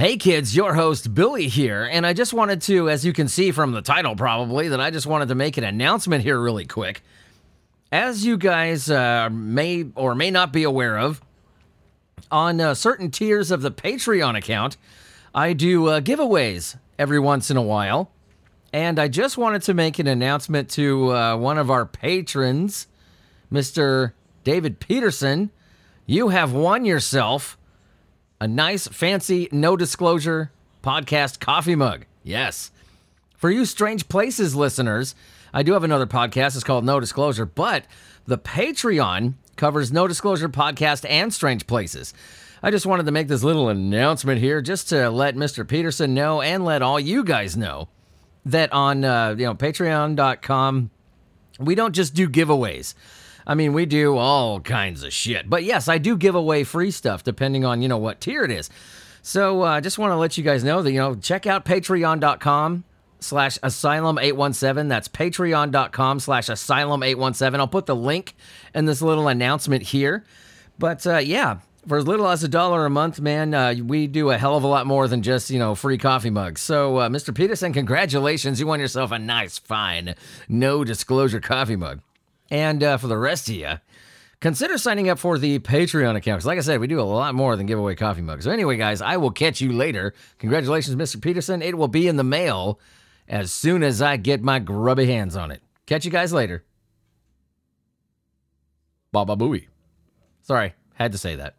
Hey kids, your host Billy here, and I just wanted to, as you can see from the title probably, that I just wanted to make an announcement here really quick. As you guys uh, may or may not be aware of, on uh, certain tiers of the Patreon account, I do uh, giveaways every once in a while. And I just wanted to make an announcement to uh, one of our patrons, Mr. David Peterson. You have won yourself a nice, fancy, no disclosure podcast coffee mug. Yes. For you Strange Places listeners, I do have another podcast. It's called No Disclosure, but the Patreon covers No Disclosure podcast and Strange Places. I just wanted to make this little announcement here just to let Mr. Peterson know and let all you guys know that on uh, you know patreon.com we don't just do giveaways. I mean, we do all kinds of shit. But yes, I do give away free stuff depending on, you know, what tier it is. So I uh, just want to let you guys know that, you know, check out patreon.com slash asylum 817 that's patreon.com slash asylum 817 i'll put the link in this little announcement here. But uh, yeah for as little as a dollar a month man uh, we do a hell of a lot more than just you know free coffee mugs. So uh, mr peterson congratulations. You won yourself a nice fine no disclosure coffee mug and uh, for the rest of you, consider signing up for the Patreon account. Because, like I said, we do a lot more than give away coffee mugs. So, anyway, guys, I will catch you later. Congratulations, Mr. Peterson. It will be in the mail as soon as I get my grubby hands on it. Catch you guys later. Baba Booey. Sorry, had to say that.